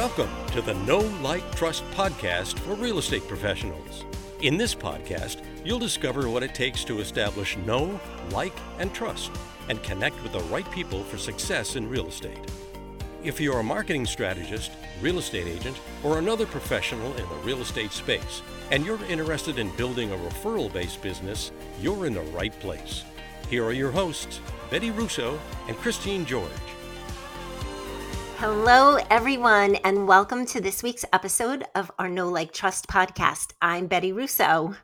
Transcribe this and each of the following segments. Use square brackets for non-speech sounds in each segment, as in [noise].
Welcome to the Know Like Trust podcast for real estate professionals. In this podcast, you'll discover what it takes to establish know, like, and trust, and connect with the right people for success in real estate. If you're a marketing strategist, real estate agent, or another professional in the real estate space, and you're interested in building a referral based business, you're in the right place. Here are your hosts, Betti Russo and Christine George. Hello, everyone, and welcome to this week's episode of our Know Like Trust podcast. I'm Betti Russo.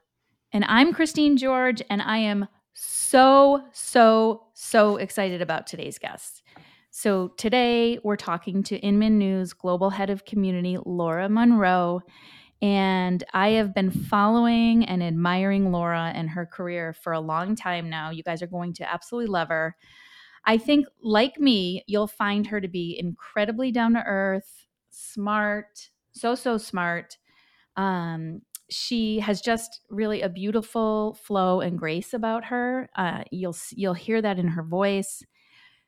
And I'm Christine George, and I am so, so, so excited about today's guest. So, today we're talking to Inman News Global Head of Community, Laura Monroe. And I have been following and admiring Laura and her career for a long time now. You guys are going to absolutely love her. I think, like me, you'll find her to be incredibly down to earth, smart, so, so smart. Um, she has just really a beautiful flow and grace about her. Uh, you'll you'll hear that in her voice.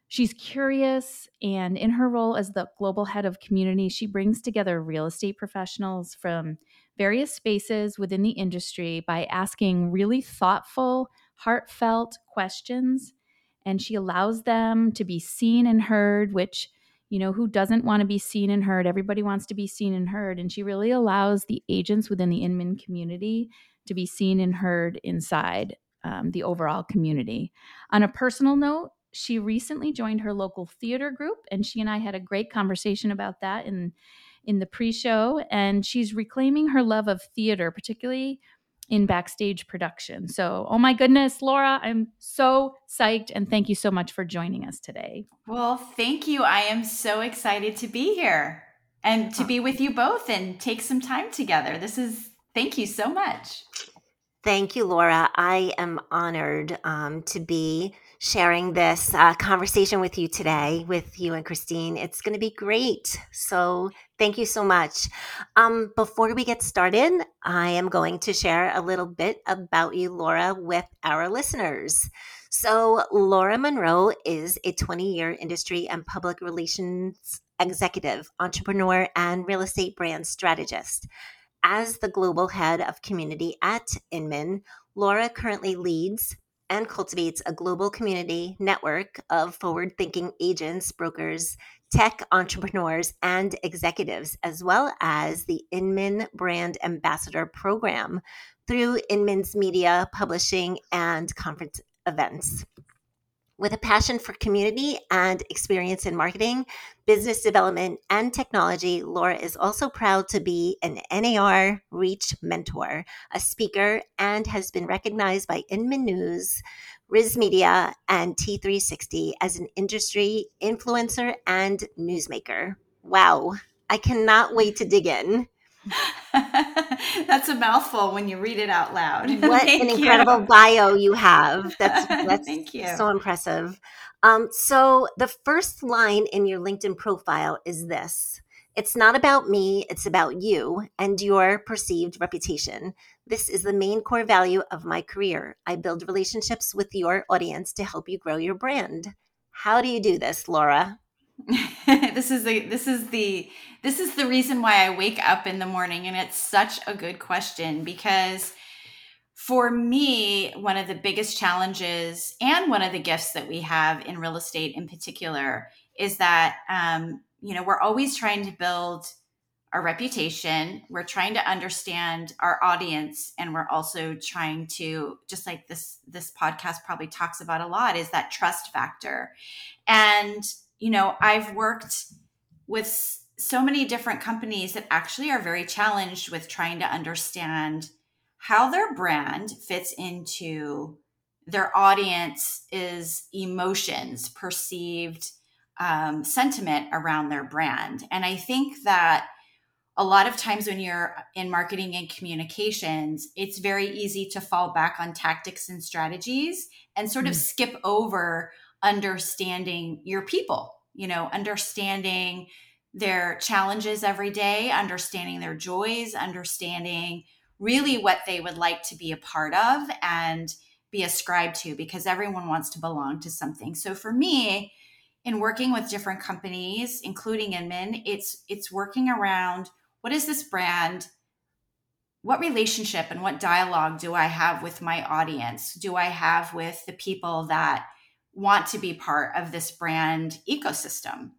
She's curious, and in her role as the global head of community, she brings together real estate professionals from various spaces within the industry by asking really thoughtful, heartfelt questions. And she allows them to be seen and heard, which, you know, who doesn't want to be seen and heard? Everybody wants to be seen and heard. And she really allows the agents within the Inman community to be seen and heard inside um, the overall community. On a personal note, she recently joined her local theater group and she and I had a great conversation about that in in the pre-show and she's reclaiming her love of theater particularly in backstage production. So, oh my goodness, Laura, I'm so psyched and thank you so much for joining us today. Well, thank you. I am so excited to be here and to be with you both and take some time together. This is thank you so much. Thank you, Laura. I am honored um, to be sharing this uh, conversation with you today, with you and Christine. It's going to be great. So, thank you so much. Um, before we get started, I am going to share a little bit about you, Laura, with our listeners. So, Laura Monroe is a 20 year industry and public relations executive, entrepreneur, and real estate brand strategist. As the global head of community at Inman, Laura currently leads and cultivates a global community network of forward thinking agents, brokers, tech entrepreneurs, and executives, as well as the Inman Brand Ambassador Program through Inman's media, publishing, and conference events. With a passion for community and experience in marketing, business development, and technology, Laura is also proud to be an NAR Reach mentor, a speaker, and has been recognized by Inman News, RISMedia, and T3 Sixty as an industry influencer and newsmaker. Wow, I cannot wait to dig in. [laughs] [laughs] that's a mouthful when you read it out loud. [laughs] What an incredible bio you have. That's [laughs] that's Thank you. so impressive. Um, so the first line in your LinkedIn profile is this. It's not about me, it's about you and your perceived reputation. This is the main core value of my career. I build relationships with your audience to help you grow your brand. How do you do this, Laura? [laughs] this is the this is the this is the reason why I wake up in the morning and it's such a good question because for me one of the biggest challenges and one of the gifts that we have in real estate in particular is that um, you know we're always trying to build our reputation we're trying to understand our audience and we're also trying to just like this this podcast probably talks about a lot is that trust factor. And you know, I've worked with so many different companies that actually are very challenged with trying to understand how their brand fits into their audience is emotions perceived um, sentiment around their brand and i think that a lot of times when you're in marketing and communications it's very easy to fall back on tactics and strategies and sort mm. of skip over understanding your people, you know, understanding their challenges every day, understanding their joys, understanding really what they would like to be a part of and be ascribed to because everyone wants to belong to something. So for me, in working with different companies, including Inman, it's it's working around what is this brand? What relationship and what dialogue do I have with my audience? Do I have with the people that want to be part of this brand ecosystem?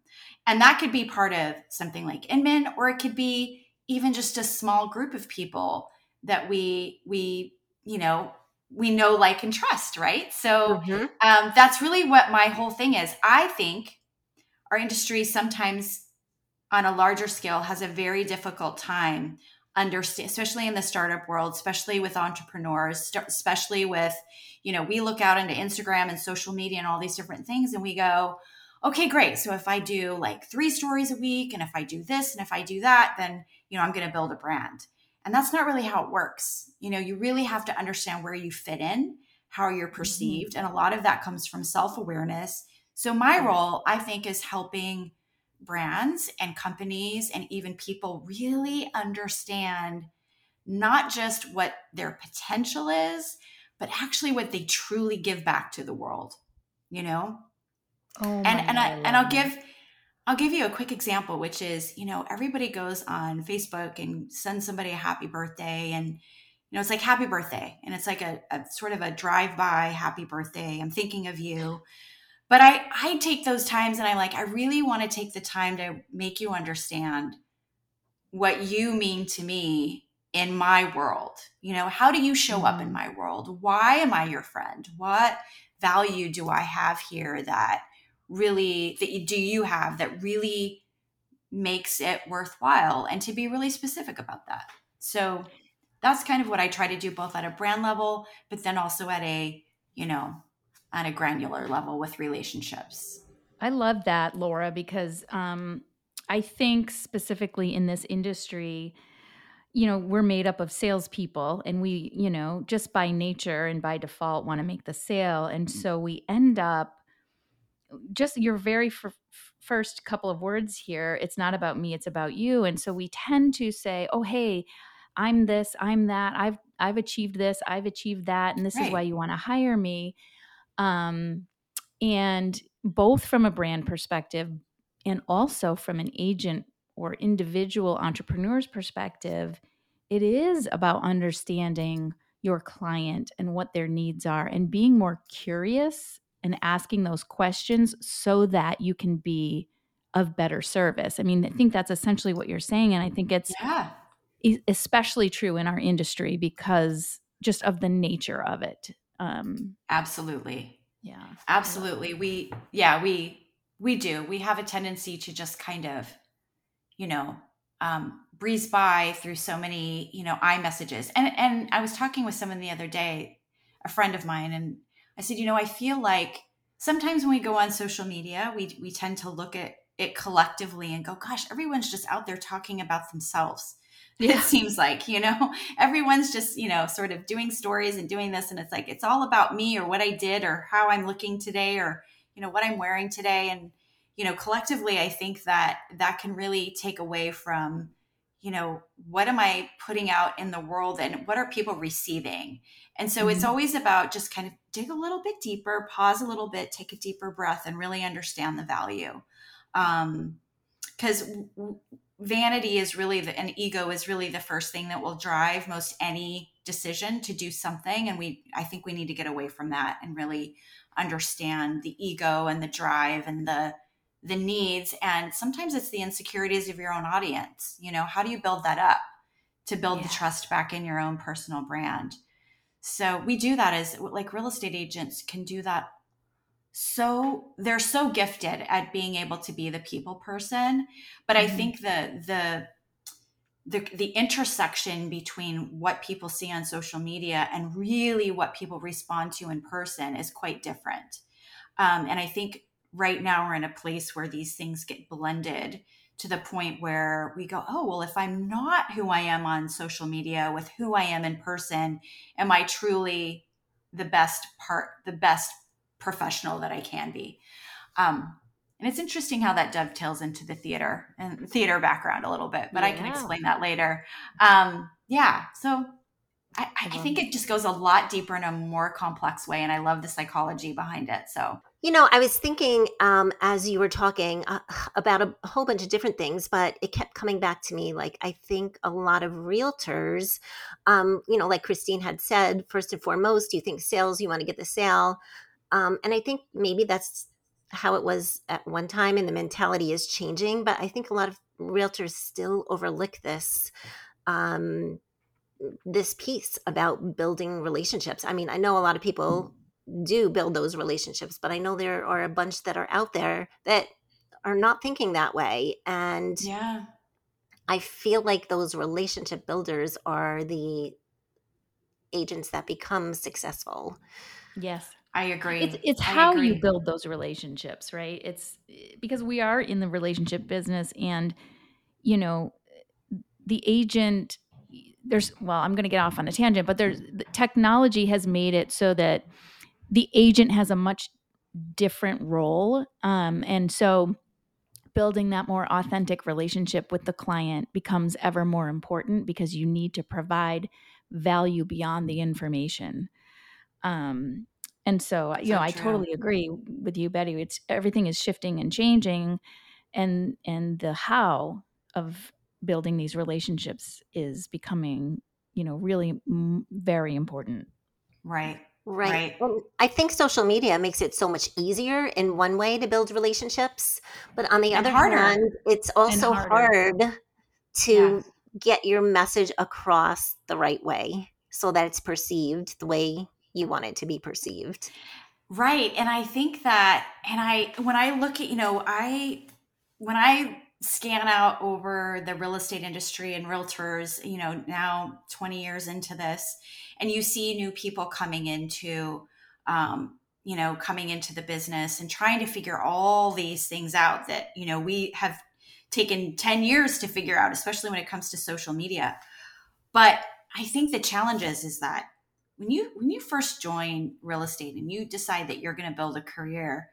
And that could be part of something like Inman, or it could be even just a small group of people that we we you know we know like and trust right so mm-hmm. um, that's really what my whole thing is i think our industry sometimes on a larger scale has a very difficult time understand especially in the startup world especially with entrepreneurs especially with you know we look out into instagram and social media and all these different things and we go okay great so if i do like three stories a week and if i do this and if i do that then you know i'm going to build a brand and that's not really how it works. You know, you really have to understand where you fit in, how you're mm-hmm. perceived. Mm-hmm. And a lot of that comes from self awareness. So, my role, I think, is helping brands and companies and even people really understand not just what their potential is, but actually what they truly give back to the world, you know? Oh and and I and I'll give I'll give you a quick example, which is, you know, everybody goes on Facebook and sends somebody a happy birthday and you know, it's like happy birthday. And it's like a, a sort of a drive-by happy birthday. I'm thinking of you. But I I take those times and I'm like, I really want to take the time to make you understand what you mean to me in my world. You know, how do you show mm-hmm. up in mm-hmm. my world? Why am I your friend? What value do I have here that really that you do you have that really makes it worthwhile and to be really specific about that so that's kind of what i try to do both at a brand level but then also at a you know at a granular level with relationships i love that laura because um i think specifically in this industry you know we're made up of salespeople and we you know just by nature and by default want to make the sale and mm. so we end up just your very f- first couple of words here it's not about me it's about you and so we tend to say oh hey i'm this i'm that i've i've achieved this i've achieved that and this right. is why you want to hire me um and both from a brand perspective and also from an agent or individual entrepreneur's perspective it is about understanding your client and what their needs are and being more curious and asking those questions so that you can be of better service. I mean, I think that's essentially what you're saying. And I think it's yeah. especially true in our industry because just of the nature of it. Um, Absolutely. Yeah. Absolutely. We, yeah, we, we do. We have a tendency to just kind of, you know, um, breeze by through so many, you know, iMessages. And, and I was talking with someone the other day, a friend of mine, and I said, you know, I feel like sometimes when we go on social media, we we tend to look at it collectively and go, gosh, everyone's just out there talking about themselves. Yeah. It seems like, you know, [laughs] everyone's just, you know, sort of doing stories and doing this. And it's like, it's all about me or what I did or how I'm looking today or, you know, what I'm wearing today. And, you know, collectively, I think that that can really take away from, you know, what am I putting out in the world and what are people receiving? And so mm-hmm. it's always about just kind of dig a little bit deeper, pause a little bit, take a deeper breath, and really understand the value. um Because vanity is really the, and ego is really the first thing that will drive most any decision to do something. And we, I think we need to get away from that and really understand the ego and the drive and the the needs and sometimes it's the insecurities of your own audience you know how do you build that up to build yeah. the trust back in your own personal brand so we do that as like real estate agents can do that so they're so gifted at being able to be the people person but mm-hmm. i think the the the the intersection between what people see on social media and really what people respond to in person is quite different um, and i think right now we're in a place where these things get blended to the point where we go, oh, well, if I'm not who I am on social media with who I am in person, am I truly the best part, the best professional that I can be? Um, and it's interesting how that dovetails into the theater and theater background a little bit, but yeah. I can explain that later. Um, yeah. So I, I, think it just goes a lot deeper in a more complex way. And I love the psychology behind it. So You know, I was thinking um, as you were talking uh, about a whole bunch of different things, but it kept coming back to me. Like, I think a lot of realtors, um, you know, like Christine had said, first and foremost, you think sales, you want to get the sale. Um, and I think maybe that's how it was at one time, and the mentality is changing. But I think a lot of realtors still overlook this. Um, this piece about building relationships. I mean, I know a lot of people do build those relationships but i know there are a bunch that are out there that are not thinking that way and yeah i feel like those relationship builders are the agents that become successful yes I agree. It's it's how agree. you build those relationships, right? It's because we are in the relationship business and you know the agent there's well, I'm going to get off on a tangent, but there's the technology has made it so that the agent has a much different role. Um, and so building that more authentic relationship with the client becomes ever more important because you need to provide value beyond the information. Um, and so, you So know, I true. totally agree with you, Betti. It's everything is shifting and changing, and and the how of building these relationships is becoming, you know, really mm, very important. Right. right, Right. And i think social media makes it so much easier in one way to build relationships but on the And other harder. hand it's also hard to get your message across the right way so that it's perceived the way you want it to be perceived Right. And I think that, and I, when I look at, you know, I, when I scan out over the real estate industry and realtors, you know, now 20 years into this, and you see new people coming into, um, you know, coming into the business and trying to figure all these things out that, you know, we have taken 10 years to figure out, especially when it comes to social media. But I think the challenge is, is that when you when you first join real estate and you decide that you're going to build a career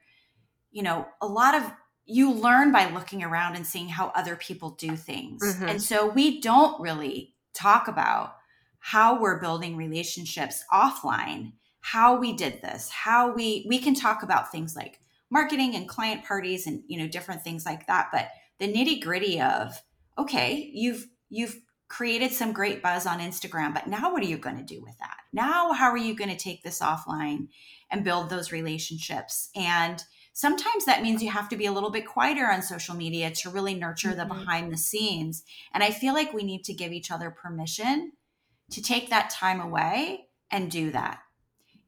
you know a lot of you learn by looking around and seeing how other people do things Mhm. and so we don't really talk about how we're building relationships offline how we did this how we we can talk about things like marketing and client parties and you know different things like that but the nitty gritty of okay you've you've created some great buzz on Instagram, but now what are you going to do with that? Now, how are you going to take this offline and build those relationships? And sometimes that means you have to be a little bit quieter on social media to really nurture the Mhm. behind the scenes. And I feel like we need to give each other permission to take that time away and do that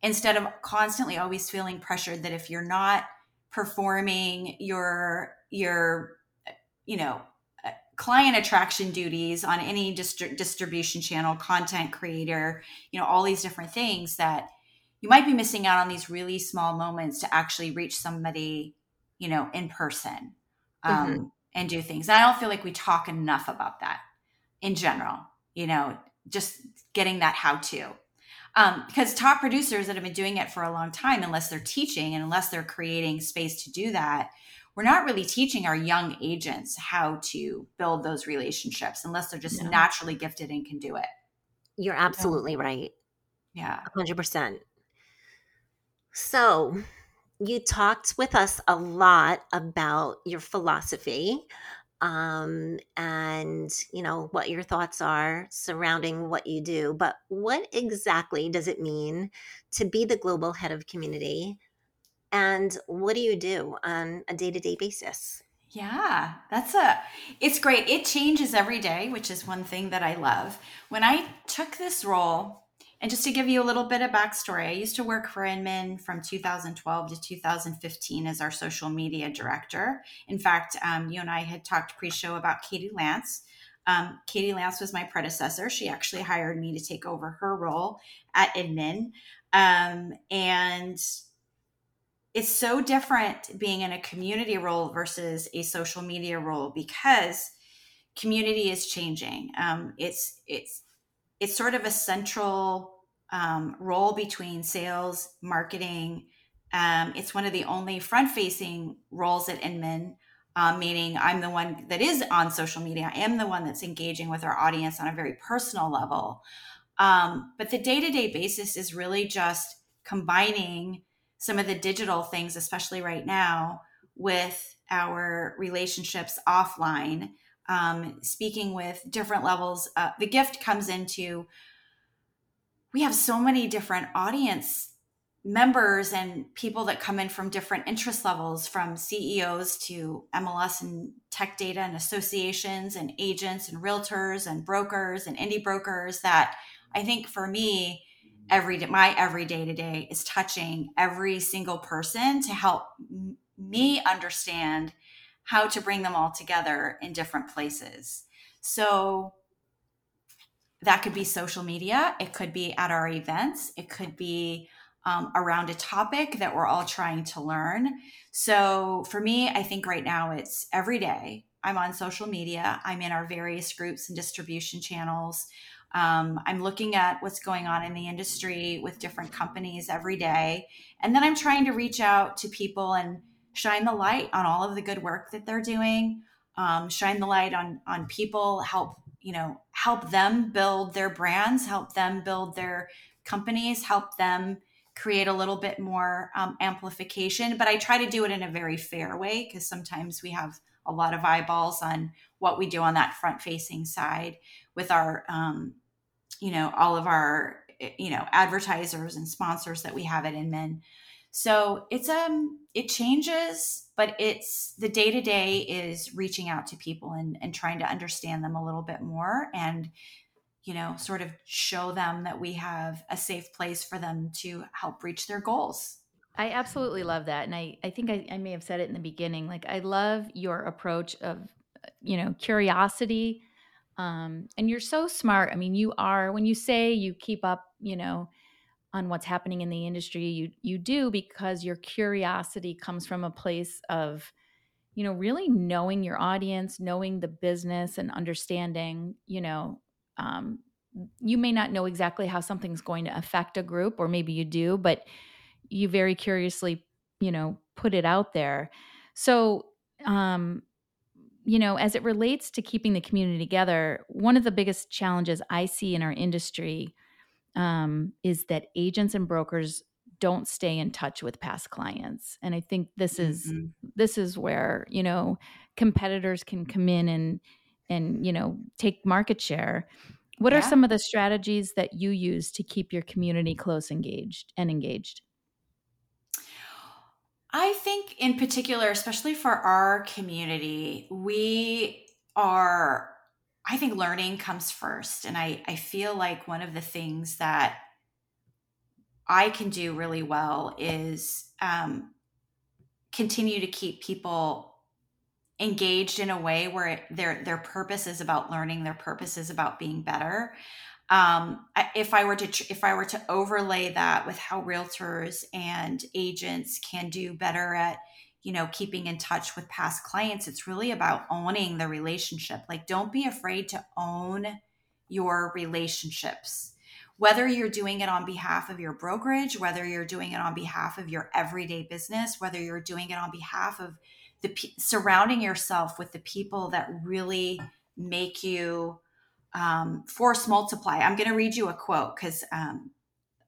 instead of constantly always feeling pressured that if you're not performing your your you know client attraction duties on any distri- distribution channel content creator you know all these different things that you might be missing out on these really small moments to actually reach somebody you know in person um, and do things. And i don't feel like we talk enough about that in general you know just getting that how to um, because top producers that have been doing it for a long time unless they're teaching and unless they're creating space to do that we're not really teaching our young agents how to build those relationships unless they're just No. naturally gifted and can do it you're absolutely right yeah 100%. So, you talked with us a lot about your philosophy um, and, you know, what your thoughts are surrounding what you do. But what exactly does it mean to be the global head of community? And what do you do on a day to day basis? Yeah, that's a it's great. It changes every day, which is one thing that I love. When I took this role, and just to give you a little bit of backstory, I used to work for Inman from 2012 to 2015 as our social media director. In fact, um, you and I had talked pre-show about Katie Lance. Um, Katie Lance was my predecessor. She actually hired me to take over her role at Inman, um, and it's so different being in a community role versus a social media role because community is changing. Um, it's it's it's sort of a central um, role between sales, marketing. Um, it's one of the only front-facing roles at Inman, um, meaning I'm the one that is on social media. I am the one that's engaging with our audience on a very personal level. Um, but the day-to-day basis is really just combining some of the digital things, especially right now with our relationships offline, um, speaking with different levels. Uh, the gift comes into we have so many different audience members and people that come in from different interest levels from CEOs to MLS and tech data and associations and agents and realtors and brokers and indie brokers that I think for me every my every day to day is touching every single person to help me understand how to bring them all together in different places. So that could be social media, it could be at our events, it could be um, around a topic that we're all trying to learn. So for me, I think right now it's every day. I'm on social media, I'm in our various groups and distribution channels. Um, I'm looking at what's going on in the industry with different companies every day. And then I'm trying to reach out to people and shine the light on all of the good work that they're doing, um, shine the light on, on people, help, you know, help them build their brands, help them build their companies, help them create a little bit more um, amplification. But I try to do it in a very fair way because sometimes we have a lot of eyeballs on what we do on that front facing side with our um, you know all of our you know advertisers and sponsors that we have at inman. So it's um it changes but it's the day to day is reaching out to people and and trying to understand them a little bit more and you know sort of show them that we have a safe place for them to help reach their goals I absolutely love that. And I, I think I, I may have said it in the beginning. Like, I love your approach of, you know, curiosity. Um, and you're so smart. I mean, you are, when you say you keep up, you know, on what's happening in the industry, you, you do because your curiosity comes from a place of, you know, really knowing your audience, knowing the business and understanding, you know, um, you may not know exactly how something's going to affect a group, or maybe you do, but you very curiously, you know, put it out there. So, um, you know, as it relates to keeping the community together, one of the biggest challenges I see in our industry um, is that agents and brokers don't stay in touch with past clients, and I think this is mm-hmm. this is where you know competitors can come in and and you know take market share. What yeah. are some of the strategies that you use to keep your community close engaged and engaged? I think, in particular, especially for our community, we are, I think learning comes first. And I, I feel like one of the things that I can do really well is um, continue to keep people engaged in a way where their their purpose is about learning their purpose is about being better um, if I were to if I were to overlay that with how realtors and agents can do better at you know keeping in touch with past clients, it's really about owning the relationship. Like, don't be afraid to own your relationships. Whether you're doing it on behalf of your brokerage, whether you're doing it on behalf of your everyday business, whether you're doing it on behalf of the surrounding yourself with the people that really make you um, force multiply. I'm going to read you a quote because um,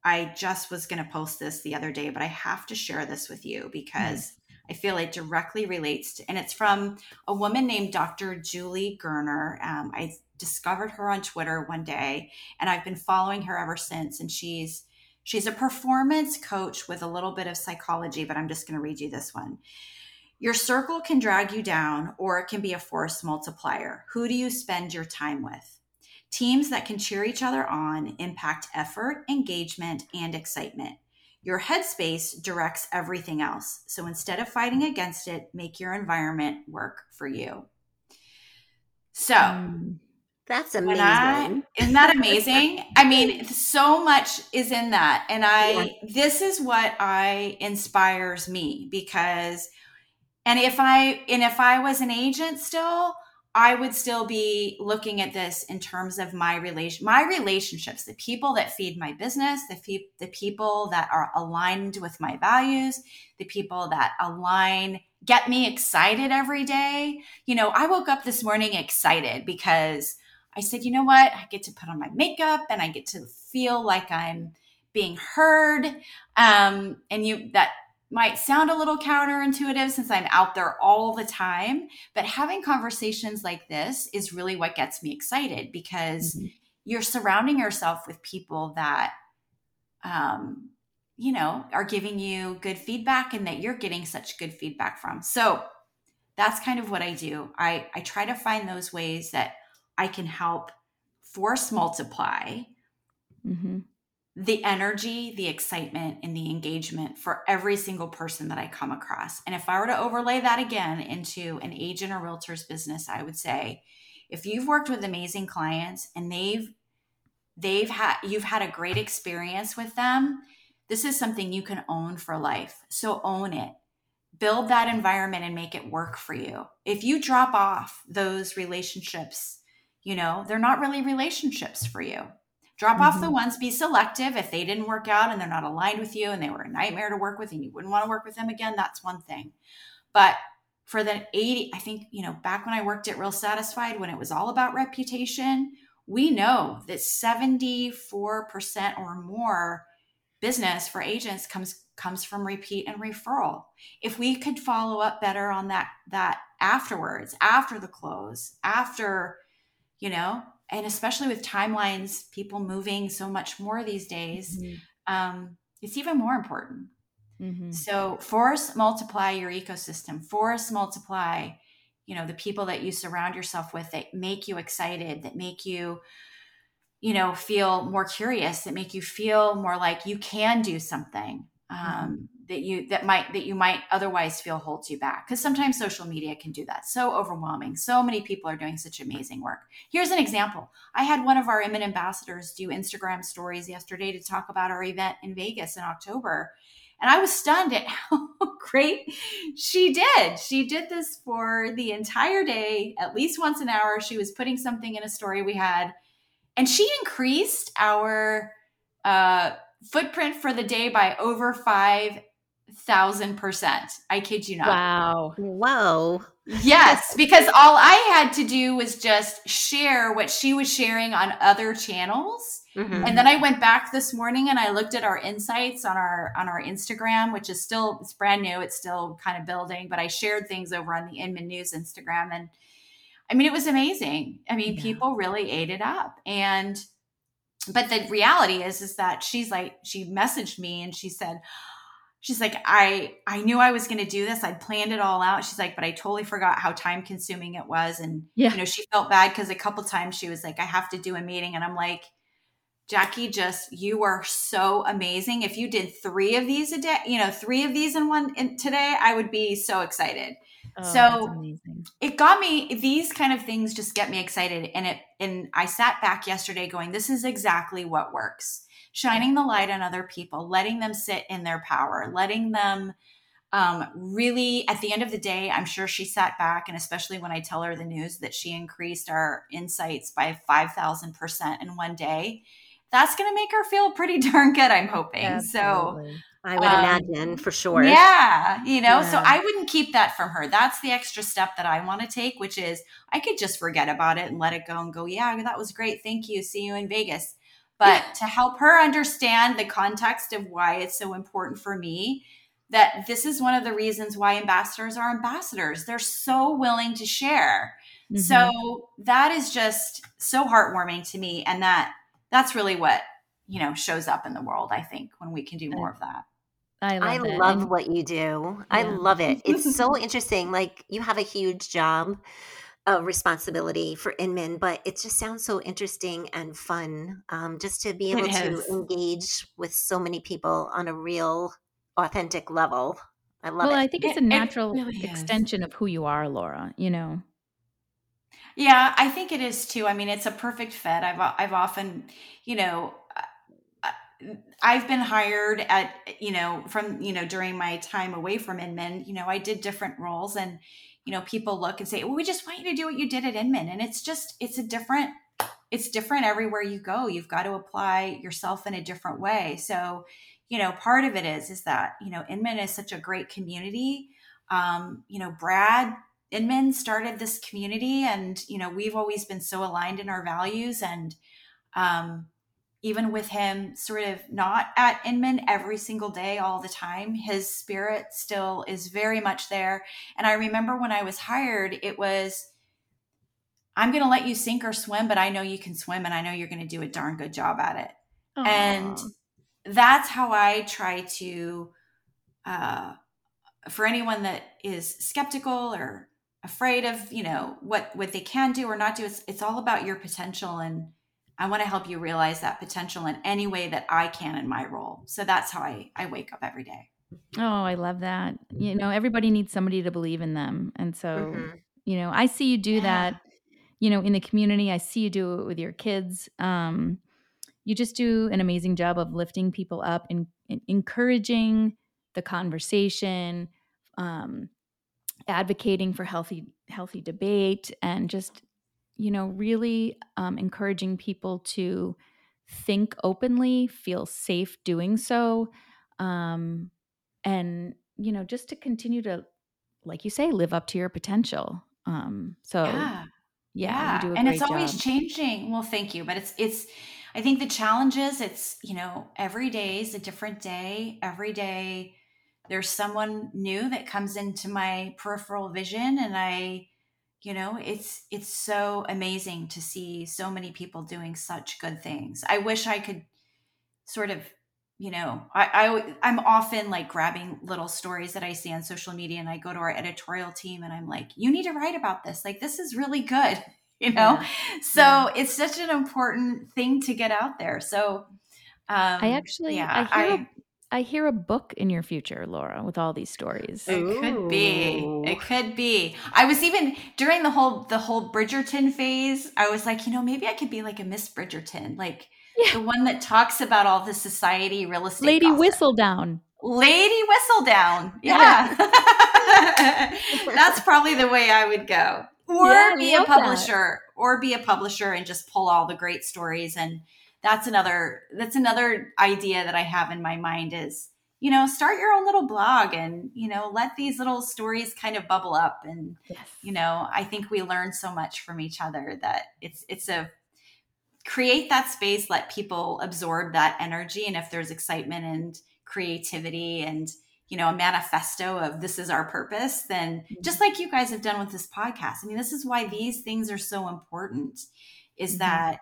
I just was going to post this the other day, but I have to share this with you because mm. I feel it directly relates to, and it's from a woman named Dr. Julie Gurner. Um, I discovered her on Twitter one day, and I've been following her ever since. And she's she's a performance coach with a little bit of psychology, but I'm just going to read you this one. Your circle can drag you down, or it can be a force multiplier. Who do you spend your time with? Teams that can cheer each other on impact effort, engagement, and excitement. Your headspace directs everything else. So instead of fighting against it, make your environment work for you. So, mm, that's amazing. I, [laughs] isn't that amazing? I mean, so much is in that. And I, yeah. this is what I inspires me because, and if I, and if I was an agent still, I would still be looking at this in terms of my relation, my relationships, the people that feed my business, the fe- the people that are aligned with my values, the people that align, get me excited every day. You know, I woke up this morning excited because I said, you know what, I get to put on my makeup and I get to feel like I'm being heard. Um, and you that might sound a little counterintuitive since I'm out there all the time, but having conversations like this is really what gets me excited because mm-hmm. you're surrounding yourself with people that um you know are giving you good feedback and that you're getting such good feedback from. So that's kind of what I do. I I try to find those ways that I can help force multiply mm-hmm the energy, the excitement, and the engagement for every single person that I come across. And if I were to overlay that again into an agent or realtor's business, I would say if you've worked with amazing clients and they've they've had you've had a great experience with them, this is something you can own for life. So own it. Build that environment and make it work for you. If you drop off those relationships, you know, they're not really relationships for you Drop mm-hmm. off the mm-hmm. ones, be selective. If they didn't work out and they're not aligned with you and they were a nightmare to work with and you wouldn't want to work with them again, that's one thing. But for the 80, I think, you know, back when I worked at RealSatisfied, when it was all about reputation, we know that 74% or more business for agents comes comes from repeat and referral. If we could follow up better on that that afterwards, after the close, after you know, and especially with timelines, people moving so much more these days, mm-hmm. um, it's even more important. Mm-hmm. So force multiply your ecosystem, force multiply, you know, the people that you surround yourself with that make you excited, that make you, you know, feel more curious, that make you feel more like you can do something. Um, that you that might that you might otherwise feel holds you back. Because sometimes social media can do that. So overwhelming. So many people are doing such amazing work. Here's an example. I had one of our Inman ambassadors do instagram stories yesterday to talk about our event in vegas in october. And i was stunned at [laughs] how great she did. She did this for the entire day at least once an hour. She was putting something in a story we had. And she increased our uh footprint for the day by over five thousand percent. I kid you not. Wow. Whoa. Yes, because all I had to do was just share what she was sharing on other channels. Mm-hmm. And then I went back this morning and I looked at our insights on our on our Instagram, which is still it's brand new, it's still kind of building, but I shared things over on the Inman News Instagram and I mean it was amazing. I mean, yeah. people really ate it up. And but the reality is is that she's like she messaged me and she said she's like i i knew i was going to do this. I planned it all out. She's like but i totally forgot how time consuming it was. And yeah. you know she felt bad because a couple times she was like i have to do a meeting. And i'm like jackie just you are so amazing. If you did three of these a day you know three of these in one in, today i would be so excited oh, so it got me these kind of things just get me excited and it and i sat back yesterday going this is exactly what works shining the light on other people, letting them sit in their power, letting them um, really, at the end of the day, I'm sure she sat back, and especially when I tell her the news that she increased our insights by 5,000% in one day, that's going to make her feel pretty [laughs] darn good, I'm hoping. Absolutely. So, I would um, imagine for sure. Yeah. You know, yeah. so I wouldn't keep that from her. That's the extra step that I want to take, which is I could just forget about it and let it go and go, yeah, that was great. Thank you. See you in Vegas but to help her understand the context of why it's so important for me that this is one of the reasons why ambassadors are ambassadors. They're so willing to share. Mm-hmm. So that is just so heartwarming to me and that that's really what, you know, shows up in the world, I think, when we can do more of that. I love, I love what you do. Yeah. I love it. It's [laughs] so interesting. Like you have a huge job a responsibility for Inman, but it just sounds so interesting and fun um, just to be able to engage with so many people on a real, authentic level. I love it. well, it. I think it's a natural it really extension of who you are, Laura. You know. Yeah, I think it is too. I mean, it's a perfect fit. I've I've often, you know, I've been hired at, you know, from, you know, during my time away from Inman, you know, I did different roles and, you know, people look and say, well, we just want you to do what you did at Inman. And it's just, it's a different, it's different everywhere you go. You've got to apply yourself in a different way. So, you know, part of it is, is that, you know, Inman is such a great community. Um, you know, Brad Inman started this community and, you know, we've always been so aligned in our values and, um, even with him sort of not at Inman every single day all the time, his spirit still is very much there. And I remember when I was hired, it was, I'm going to let you sink or swim, but I know you can swim and I know you're going to do a darn good job at it. Aww. And that's how I try to, uh, for anyone that is skeptical or afraid of, you know, what, what they can do or not do, it's, it's all about your potential and, I want to help you realize that potential in any way that I can in my role. So that's how I, I wake up every day. Oh, I love that. You know, everybody needs somebody to believe in them. And so, mm-hmm. you know, I see you do yeah. that, you know, in the community. I see you do it with your kids. Um, you just do an amazing job of lifting people up and, and encouraging the conversation, um, advocating for healthy healthy debate and just you know, really um, encouraging people to think openly, feel safe doing so, um, and you know, just to continue to, like you say, live up to your potential. Um, so, yeah, yeah, and it's always job. changing. Well, thank you, but it's it's. I think the challenge is it's you know every day is a different day. Every day there's someone new that comes into my peripheral vision, and I you know it's it's so amazing to see so many people doing such good things i wish i could sort of you know I, I i'm often like grabbing little stories that i see on social media and i go to our editorial team and i'm like you need to write about this like this is really good [laughs] you know yeah. so yeah. it's such an important thing to get out there so um, I actually, yeah, I hear, I, I hear a book in your future, Laura, with all these stories. It Ooh. could be. It could be. I was even during the whole the whole Bridgerton phase, I was like, you know, maybe I could be like a Miss Bridgerton, like yeah. the one that talks about all the society real estate. Lady Whistledown. Lady Whistledown. Yeah. [laughs] That's probably the way I would go. Or yeah, be a publisher. That. Or be a publisher and just pull all the great stories and that's another that's another idea that I have in my mind is you know start your own little blog and you know let these little stories kind of bubble up and yes. you know I think we learn so much from each other that it's it's a create that space let people absorb that energy and if there's excitement and creativity and you know a manifesto of this is our purpose then mm-hmm. just like you guys have done with this podcast i mean this is why these things are so important is mm-hmm. that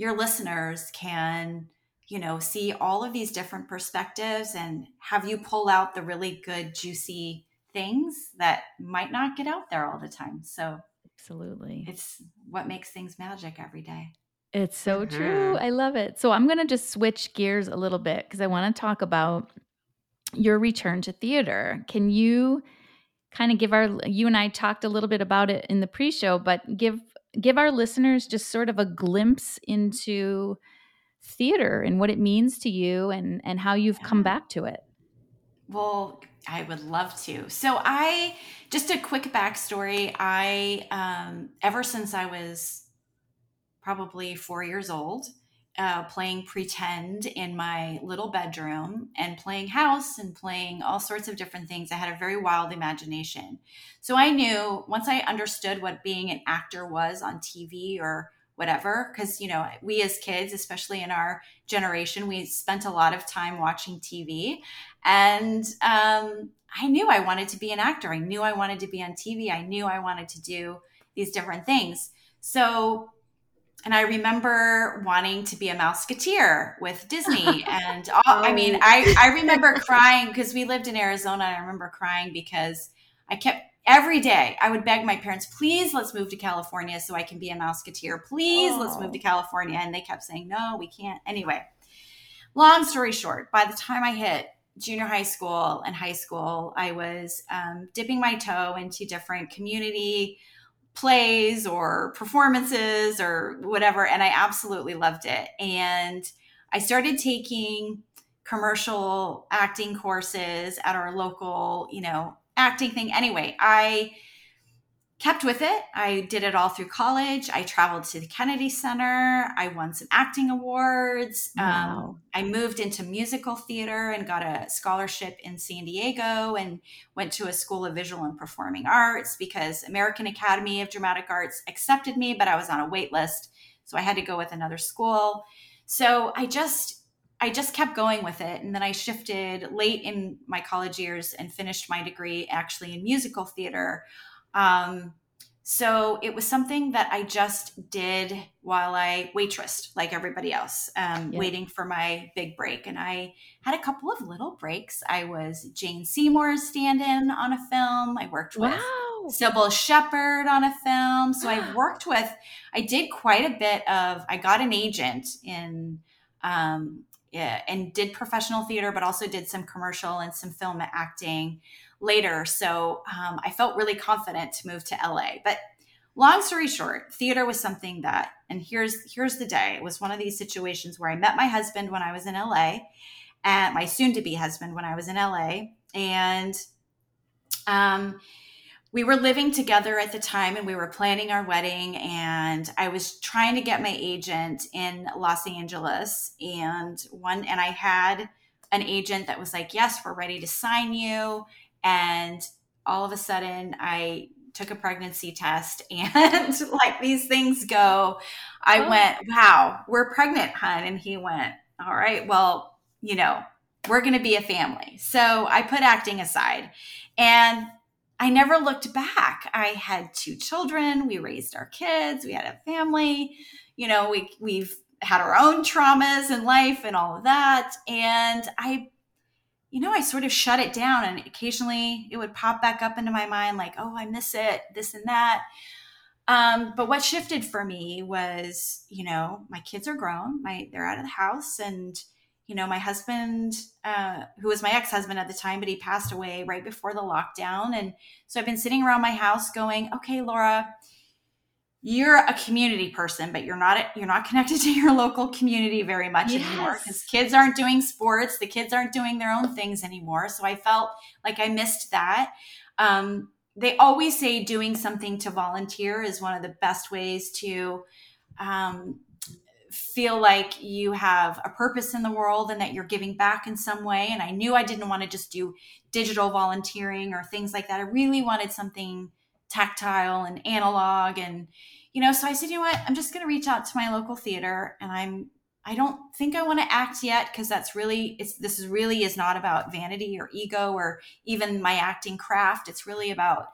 your listeners can you know see all of these different perspectives and have you pull out the really good juicy things that might not get out there all the time. So absolutely. it's what makes things magic every day. It's so mm-hmm. true. I love it. So i'm going to just switch gears a little bit because i want to talk about your return to theater. Can you kind of give our you and i talked a little bit about it in the pre-show but give give our listeners just sort of a glimpse into theater and what it means to you and and how you've yeah. come back to it. Well i would love to. So i just a quick backstory. I um ever since i was probably four years old uh, playing pretend in my little bedroom and playing house and playing all sorts of different things. I had a very wild imagination. So I knew once I understood what being an actor was on TV or whatever, because, you know, we as kids, especially in our generation, we spent a lot of time watching TV. And um, I knew I wanted to be an actor. I knew I wanted to be on TV. I knew I wanted to do these different things. So and I remember wanting to be a Mouseketeer with Disney. [laughs] And all, oh. I mean, I, I remember crying because we lived in Arizona. I remember crying because I kept every day I would beg my parents, please let's move to California so I can be a Mouseketeer. Please oh. let's move to oh. California. And they kept saying, no, we can't. Anyway, long story short, by the time I hit junior high school and high school, I was um, dipping my toe into different community plays or performances or whatever. And I absolutely loved it. And I started taking commercial acting courses at our local, you know, acting thing. Anyway, I kept with it. I did it all through college. I traveled to the Kennedy Center. I won some acting awards. Um, wow. Um, I moved into musical theater and got a scholarship in San Diego and went to a school of visual and performing arts because American Academy of Dramatic Arts accepted me, but I was on a wait list. So I had to go with another school. So I just I just kept going with it. And then I shifted late in my college years and finished my degree actually in musical theater. Um, so it was something that I just did while I waitressed like everybody else, um, yeah. waiting for my big break. And I had a couple of little breaks. I was Jane Seymour's stand in on a film. I worked with wow. Cybill Shepherd on a film. So I [gasps] worked with, I did quite a bit of, I got an agent in um, yeah, and did professional theater, but also did some commercial and some film acting later. So um, I felt really confident to move to LA. But long story short, theater was something that, and here's here's the day. It was one of these situations where I met my husband when I was in LA, and my soon-to-be husband when I was in LA, and um, we were living together at the time and we were planning our wedding and i was trying to get my agent in los angeles and one and i had an agent that was like yes we're ready to sign you and all of a sudden i took a pregnancy test [laughs] and like these things go i oh. went wow we're pregnant hun and he went all right well you know we're going to be a family so i put acting aside and I never looked back. I had two children. We raised our kids. We had a family. You know, we we've had our own traumas in life and all of that. And I, you know, I sort of shut it down. And occasionally it would pop back up into my mind, like, oh, I miss it, this and that. Um, but what shifted for me was, you know, my kids are grown. My they're out of the house and you know, my husband, uh, who was my ex husband at the time, but he passed away right before the lockdown. And so I've been sitting around my house going, okay, Laura, you're a community person, but you're not you're not connected to your local community very much yes. anymore because kids aren't doing sports, the kids aren't doing their own things anymore. So I felt like I missed that. Um, they always say doing something to volunteer is one of the best ways to um, feel like you have a purpose in the world and that you're giving back in some way. And I knew I didn't want to just do digital volunteering or things like that. I really wanted something tactile and analog and you know so i said you know what? I'm just going to reach out to my local theater and i'm i don't think i want to act yet because that's really it's this is really is not about vanity or ego or even my acting craft. It's really about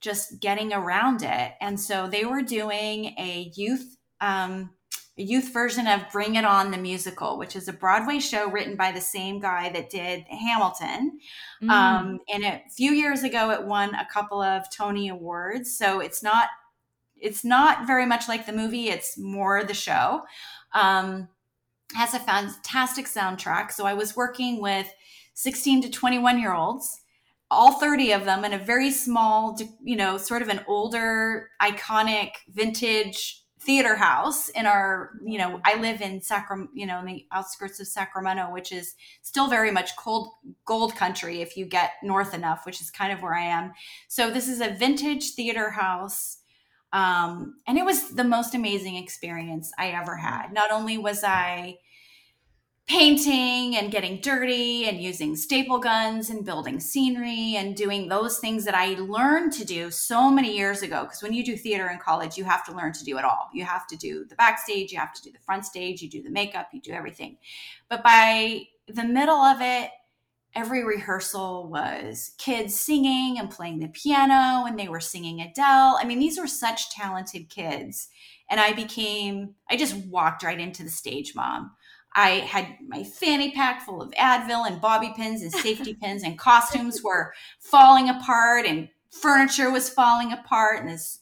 just getting around it. And so they were doing a youth um, a youth version of Bring It On the Musical, which is a Broadway show written by the same guy that did Hamilton. Mm. Um, and a few years ago, it won a couple of Tony Awards. So it's not it's not very much like the movie; it's more the show. Um, has a fantastic soundtrack. So I was working with 16 to 21 year olds all 30 of them in a very small, you know, sort of an older, iconic, vintage theater house in our you know i live in sacramento you know in the outskirts of sacramento which is still very much cold gold country if you get north enough which is kind of where i am. So this is a vintage theater house um, and it was the most amazing experience i ever had. Not only was i painting and getting dirty and using staple guns and building scenery and doing those things that I learned to do so many years ago. Because when you do theater in college, you have to learn to do it all. You have to do the backstage, you have to do the front stage, you do the makeup, you do everything. But by the middle of it, every rehearsal was kids singing and playing the piano and they were singing Adele. I mean, these were such talented kids. And I became, I just walked right into the stage mom. I had my fanny pack full of Advil and bobby pins and safety [laughs] pins, and costumes were falling apart, and furniture was falling apart, and this,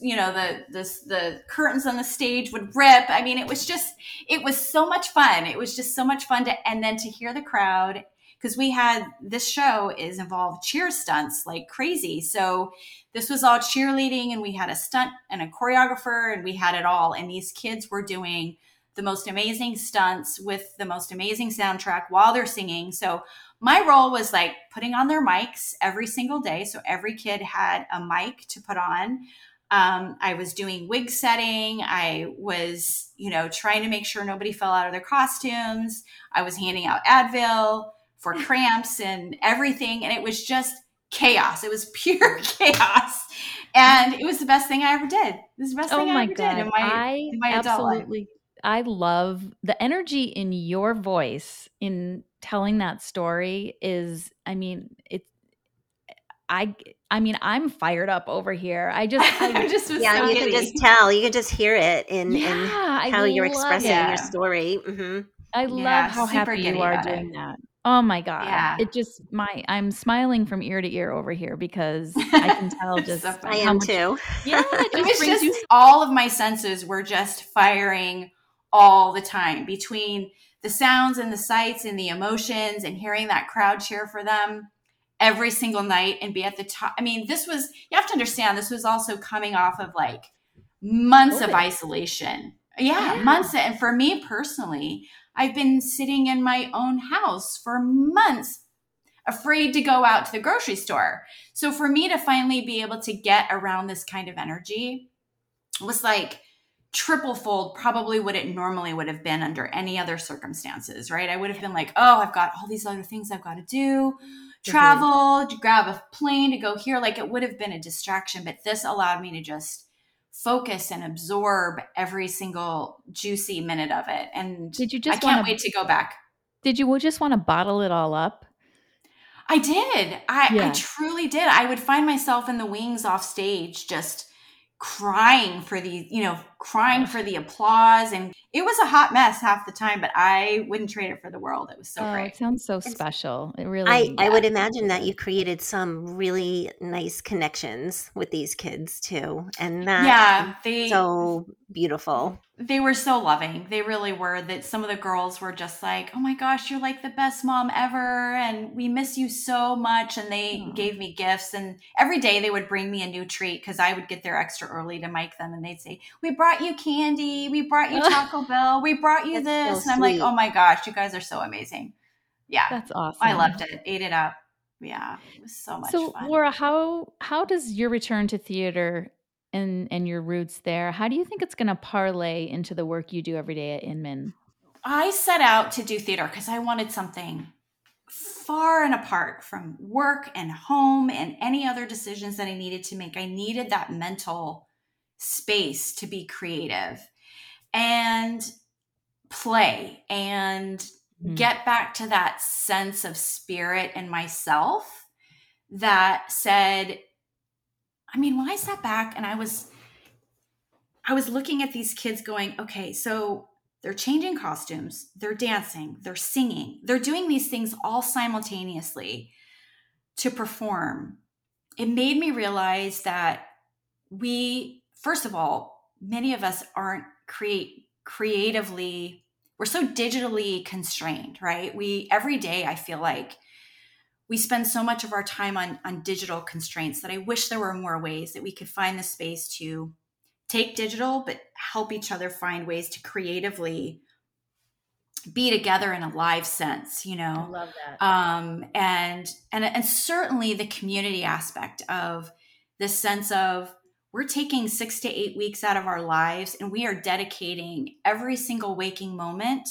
you know, the the the curtains on the stage would rip. I mean, it was just, it was so much fun. It was just so much fun to, and then to hear the crowd because we had this show is involved cheer stunts like crazy. So this was all cheerleading, and we had a stunt and a choreographer, and we had it all. And these kids were doing the most amazing stunts with the most amazing soundtrack while they're singing. So my role was like putting on their mics every single day. So every kid had a mic to put on. Um, I was doing wig setting. I was, you know, trying to make sure nobody fell out of their costumes. I was handing out Advil for [laughs] cramps and everything. And it was just chaos. It was [laughs] pure chaos. And it was the best thing I ever did. It was the best oh thing I ever God. did in my, I in my absolutely I love the energy in your voice in telling that story is I mean, it's I I mean, I'm fired up over here. I just I [laughs] just was yeah, so you giddy. can just tell. You can just hear it in, in yeah, I how you're expressing it. your story. hmm I Yeah, love how happy you are doing it. that. Oh my god. Yeah. It just my I'm smiling from ear to ear over here because [laughs] I can tell just so I am much too. Yeah, it [laughs] it was brings just you all of my senses were just firing all the time between the sounds and the sights and the emotions and hearing that crowd cheer for them every single night and be at the top. I mean, this was you have to understand this was also coming off of like months of isolation. Yeah, Yeah. months and for me personally, I've been sitting in my own house for months afraid to go out to the grocery store. So for me to finally be able to get around this kind of energy was like triple fold probably what it normally would have been under any other circumstances, right? I would have been like, oh, I've got all these other things I've got to do, mhm. travel, to grab a plane to go here. Like it would have been a distraction, but this allowed me to just focus and absorb every single juicy minute of it. And Did you just I can't want to wait to go back. Did you just want to bottle it all up? I did. I, I truly did. I would find myself in the wings off stage just crying for the, you know, crying for the applause. And it was a hot mess half the time, but I wouldn't trade it for the world. It was so oh, great. it sounds so It's- special. It really I, I would imagine that you created some really nice connections with these kids too. And that Yeah, they so beautiful. they were so loving. They really were. That some of the girls were just like, "Oh my gosh, you're like the best mom ever, and we miss you so much." And they Aw. gave me gifts, and every day they would bring me a new treat because I would get there extra early to mic them, and they'd say, "We brought you candy. We brought you [laughs] Taco Bell. We brought you That's so this." and I'm like, "Oh my gosh, you guys are so amazing." Yeah, That's awesome. I loved it. Ate it up. Yeah, it was so much So, fun. Laura, how how does your return to theater and and your roots there? How do you think it's going to parlay into the work you do every day at Inman? I set out to do theater because I wanted something far and apart from work and home and any other decisions that I needed to make. I needed that mental space to be creative and play and Mhm. get back to that sense of spirit in myself that said, I mean, when I sat back and I was I was looking at these kids going, okay, so they're changing costumes, they're dancing, they're singing, they're doing these things all simultaneously to perform. It made me realize that we, first of all, many of us aren't create creatively, we're so digitally constrained, right? We every day I feel like we spend so much of our time on on digital constraints that I wish there were more ways that we could find the space to take digital but help each other find ways to creatively be together in a live sense you know love that. um, and and and certainly the community aspect of this sense of we're taking six to eight weeks out of our lives and we are dedicating every single waking moment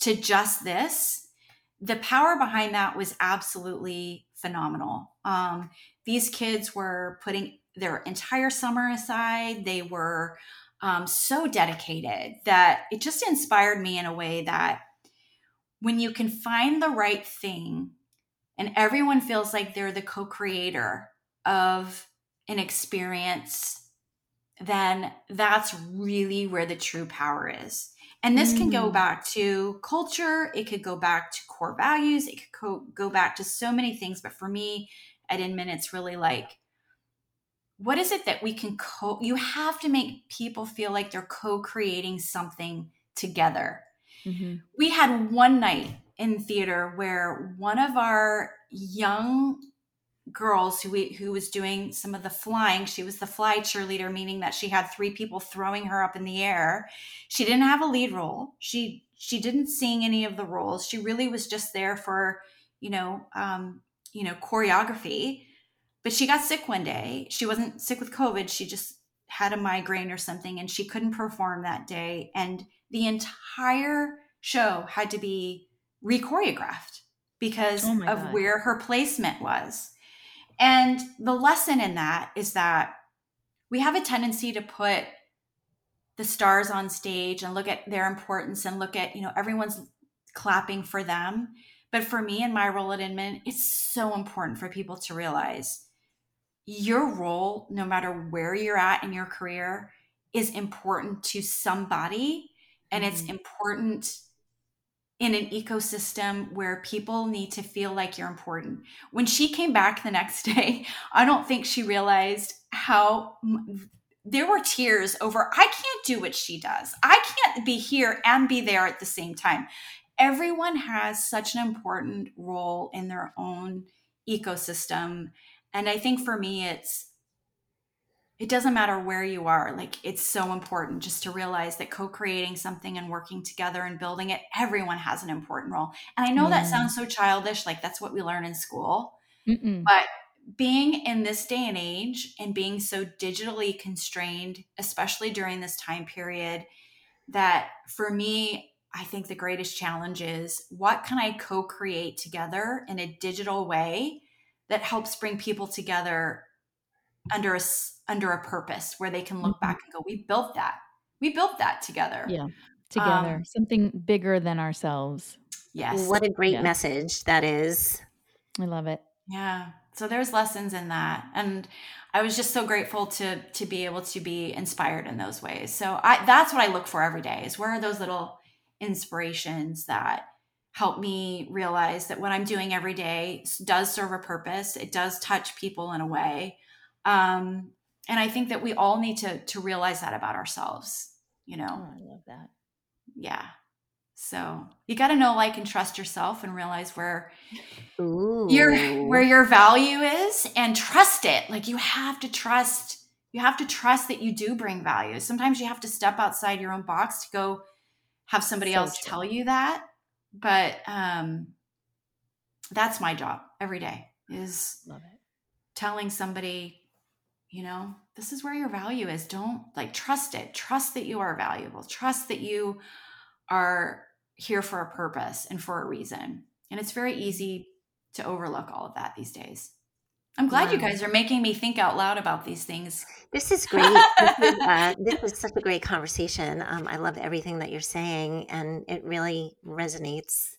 to just this the power behind that was absolutely phenomenal. Um, these kids were putting their entire summer aside. They were um, so dedicated that it just inspired me in a way that when you can find the right thing and everyone feels like they're the co-creator of an experience then that's really where the true power is and this can go Mm. back to culture it could go back to core values it could go, go back to so many things but for me at inman it's really like what is it that we can co you have to make people feel like they're co-creating something together Mhm. we had one night in theater where one of our young girls who we, who was doing some of the flying. She was the fly cheerleader meaning that she had three people throwing her up in the air. She didn't have a lead role. She she didn't sing any of the roles. She really was just there for you know um you know choreography. But she got sick one day. She wasn't sick with covid. She just had a migraine or something and she couldn't perform that day. And the entire show had to be re-choreographed because Oh of God. where her placement was and the lesson in that is that we have a tendency to put the stars on stage and look at their importance and look at, you know, everyone's clapping for them. But for me and my role at Inman, it's so important for people to realize your role, no matter where you're at in your career, is important to somebody. And mm-hmm. it's important in an ecosystem where people need to feel like you're important. When she came back the next [laughs] day, I don't think she realized how there were tears over I can't do what she does. I can't be here and be there at the same time. Everyone has such an important role in their own ecosystem. And I think for me, it's it doesn't matter where you are like it's so important just to realize that co-creating something and working together and building it everyone has an important role and i know that sounds so childish like that's what we learn in school Mm-mm. but being in this day and age and being so digitally constrained especially during this time period that for me i think the greatest challenge is what can i co-create together in a digital way that helps bring people together under a under a purpose where they can look mm-hmm. back and go, we built that. We built that together. Yeah. Together. Um, Something bigger than ourselves. Yes. What a great yeah. message that is. I love it. Yeah. So there's lessons in that. And I was just so grateful to to be able to be inspired in those ways. So I that's what I look for every day is where are those little inspirations that help me realize that what I'm doing every day does serve a purpose. It does touch people in a way. Um, and i think that we all need to to realize that about ourselves you know? Oh, i love that. Yeah. So you got to know like and trust yourself and realize where Ooh. your where your value is and trust it. Like you have to trust you have to trust that you do bring value. Sometimes you have to step outside your own box to go have somebody so else true. tell you that. But um that's my job every day is love it. telling somebody you know this is where your value is. Don't like trust it. Trust that you are valuable. Trust that you are here for a purpose and for a reason. And it's very easy to overlook all of that these days. I'm glad wow. you guys are making me think out loud about these things. This is great. This, is, uh, this is such a great conversation. Um, i love everything that you're saying and it really resonates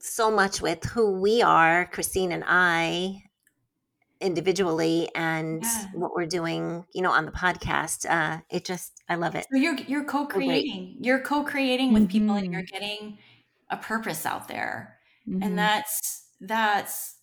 so much with who we are christine and i individually and yeah. what we're doing you know on the podcast uh it just i love it so you're you're co-creating you're co-creating with mm-hmm. people and you're mm-hmm. getting a purpose out there mm-hmm. and that's that's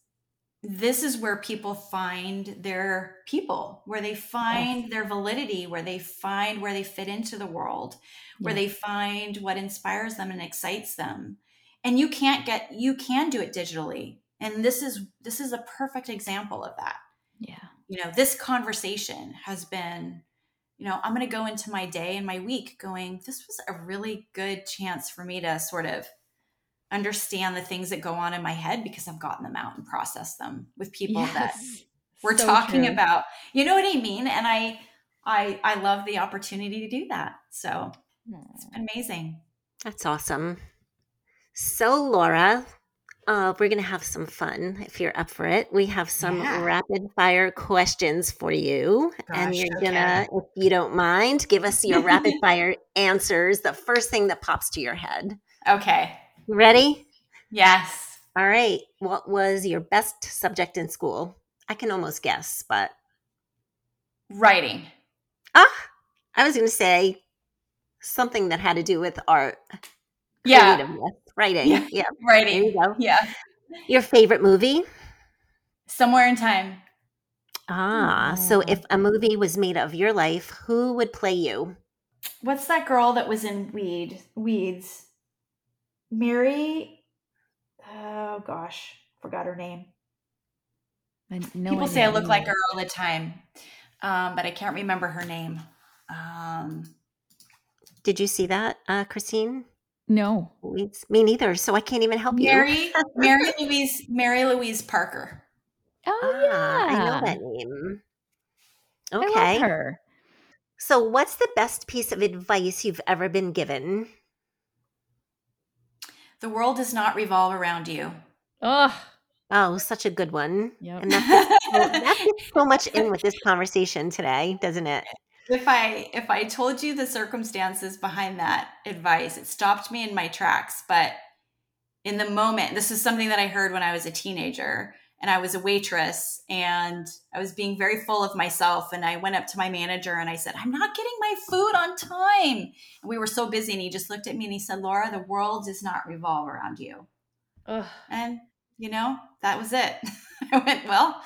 this is where people find their people where they find yes. their validity where they find where they fit into the world where yes. they find what inspires them and excites them and you can't get you can do it digitally and this is this is a perfect example of that. Yeah. You know this conversation has been you know i'm going to go into my day and my week going this was a really good chance for me to sort of understand the things that go on in my head because i've gotten them out and processed them with people yes. that we're so talking true. about. You know what i mean? And i i i love the opportunity to do that. So it's been amazing. That's awesome. So laura uh, we're going to have some fun if you're up for it. We have some yeah. rapid fire questions for you. Gosh, and you're going to, if you don't mind, give us your rapid [laughs] fire answers. The first thing that pops to your head. Okay. ready? Yes. All right. What was your best subject in school? I can almost guess, but. Writing. Ah, I was going to say something that had to do with art. Yeah writing. Yeah. yeah. [laughs] Writing. There you go. Yeah. Your favorite movie? Somewhere in Time. Ah, so if a movie was made of your life, who would play you? What's that girl that was in Weed? Weeds. Mary. Oh gosh, forgot her name. People say I look like her all the time, um, but I can't remember her name. Um, Did you see that, uh, Christine? No. It's me neither. So I can't even help Mary, you. Mary [laughs] Mary Louise, Mary Louise Parker. Oh ah, yeah, I know that name. Okay. her. So, what's the best piece of advice you've ever been given? The world does not revolve around you. Oh, oh, such a good one. Yep. And that so, that [laughs] so much in with this conversation today, doesn't it? If I if I told you the circumstances behind that advice, it stopped me in my tracks. But in the moment, this is something that I heard when I was a teenager and I was a waitress and I was being very full of myself. And I went up to my manager and I said, I'm not getting my food on time. And we were so busy. And he just looked at me and he said, Laura, the world does not revolve around you. Ugh. And, you know, that was it. [laughs] I went, well,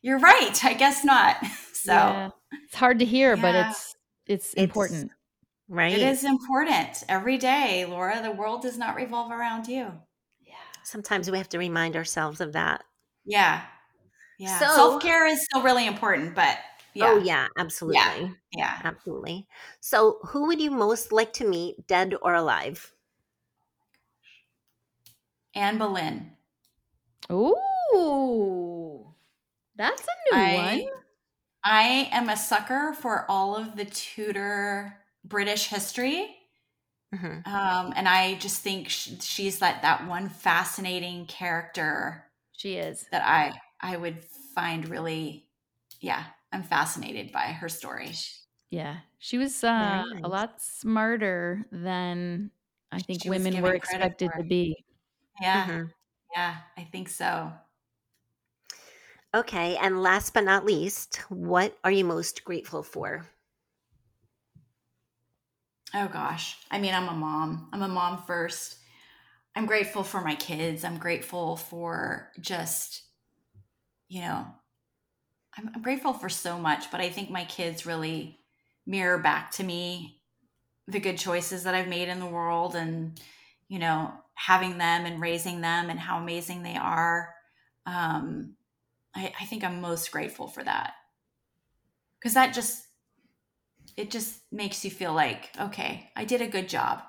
you're right. I guess not. [laughs] So yeah. it's hard to hear, yeah. but it's, it's, it's important. Right. It is important every day, Laura. The world does not revolve around you. Yeah. Sometimes we have to remind ourselves of that. Yeah. Yeah. So, Self care is still really important, but yeah. Oh, yeah, absolutely. Yeah. yeah. Absolutely. So, who would you most like to meet, dead or alive? Anne Boleyn. Ooh. That's a new I, one. I am a sucker for all of the Tudor British history. Mm-hmm. Um, and I just think she's like that one fascinating character she is. That I I would find really yeah, I'm fascinated by her story. Yeah. She was uh, nice. a lot smarter than I think she women were expected to be. Yeah. Mm-hmm. Yeah, I think so. Okay, and last but not least, what are you most grateful for? Oh gosh. I mean, I'm a mom. I'm a mom first. I'm grateful for my kids. I'm grateful for just, you know, I'm, I'm, grateful for so much, but I think my kids really mirror back to me the good choices that I've made in the world and, you know, having them and raising them and how amazing they are. Um, I, I think I'm most grateful for that because that just, it just makes you feel like, okay, I did a good job.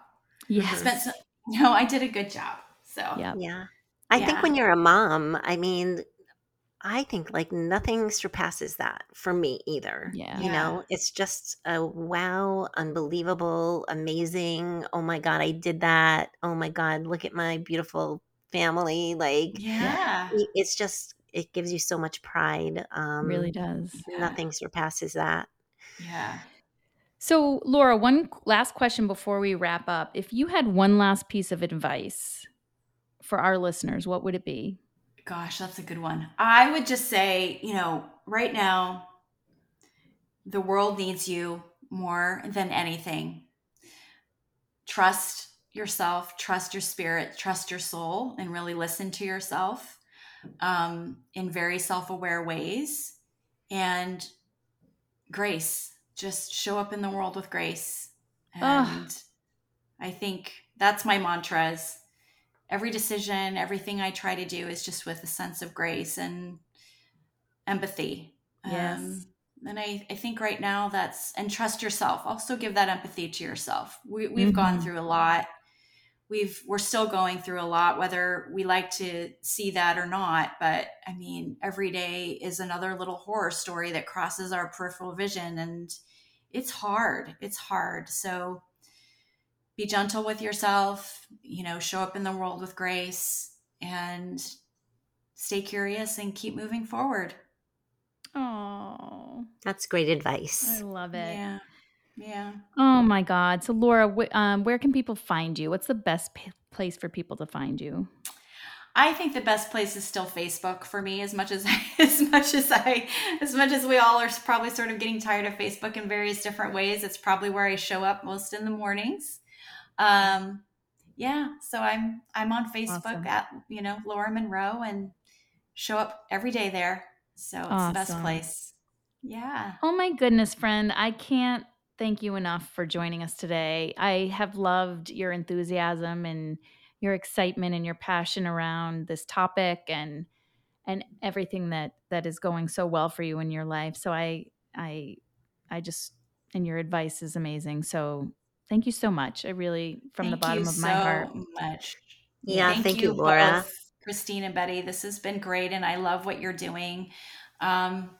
Yeah. I spent [laughs] No, I did a good job. So yeah, yeah. I yeah. think when you're a mom, I mean, I think like nothing surpasses that for me either. Yeah. You know, it's just a wow, unbelievable, amazing. Oh my God, I did that. Oh my God, look at my beautiful family. Like, yeah, it's just, it gives you so much pride. Um, really does. Nothing surpasses that. Yeah. So, Laura, one last question before we wrap up. If you had one last piece of advice for our listeners, what would it be? Gosh, that's a good one. I would just say, you know, right now, the world needs you more than anything. Trust yourself, trust your spirit, trust your soul, and really listen to yourself um, in very self aware ways. And grace just show up in the world with grace. And Ugh. I think that's my mantra is every decision, everything I try to do is just with a sense of grace and empathy. Yes. Um, and I, I think right now that's and trust yourself. Also give that empathy to yourself. We, we've mm-hmm. gone through a lot. We've we're still going through a lot, whether we like to see that or not. But I mean, every day is another little horror story that crosses our peripheral vision, and it's hard. It's hard. So be gentle with yourself, you know, show up in the world with grace and stay curious and keep moving forward. Oh, that's great advice. I love it. Yeah. Yeah. Oh my God. So, Laura, wh- um, where can people find you? What's the best p- place for people to find you? I think the best place is still Facebook for me. As much as [laughs] as much as I, as much as we all are probably sort of getting tired of Facebook in various different ways, it's probably where I show up most in the mornings. Um, yeah, so I'm I'm on Facebook awesome. at you know Laura Monroe and show up every day there. So it's awesome. the best place. Yeah. Oh my goodness, friend, I can't thank you enough for joining us today. I have loved your enthusiasm and your excitement and your passion around this topic and and everything that that is going so well for you in your life. So I I I just and your advice is amazing. So thank you so much. I really from thank the bottom of so my heart. Much. Yeah, thank, thank you, you, Laura. Both, Christine and Betti. This has been great and I love what you're doing. Um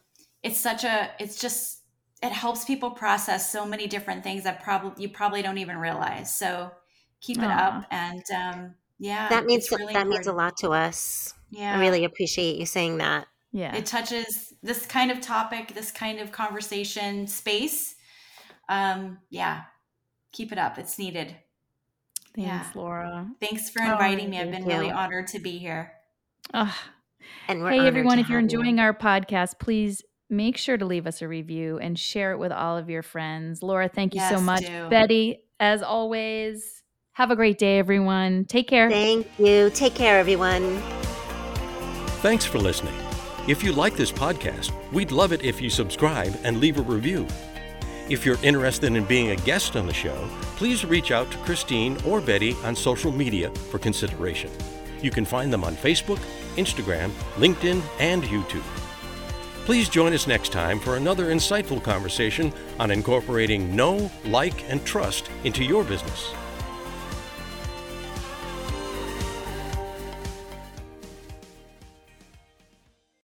it's such a it's just it helps people process so many different things that probably you probably don't even realize. So keep it Aww. up and um yeah that means really that important. means a lot to us yeah i really appreciate you saying that yeah it touches this kind of topic this kind of conversation space um, yeah, keep it up. It's needed. Thanks, Yeah. Laura. Thanks for Oh, inviting me. I've thank been really honored to be here. Ugh. And we're Hey, everyone, if you're have you. enjoying our podcast, please make sure to leave us a review and share it with all of your friends. Laura, thank you so much. do. Betti, as always, have a great day, everyone. Take care. Thank you. Take care, everyone. Thanks for listening. If you like this podcast, we'd love it if you subscribe and leave a review. If you're interested in being a guest on the show, please reach out to Christine or Betti on social media for consideration. You can find them on Facebook, Instagram, LinkedIn, and YouTube. Please join us next time for another insightful conversation on incorporating know, like, and trust into your business.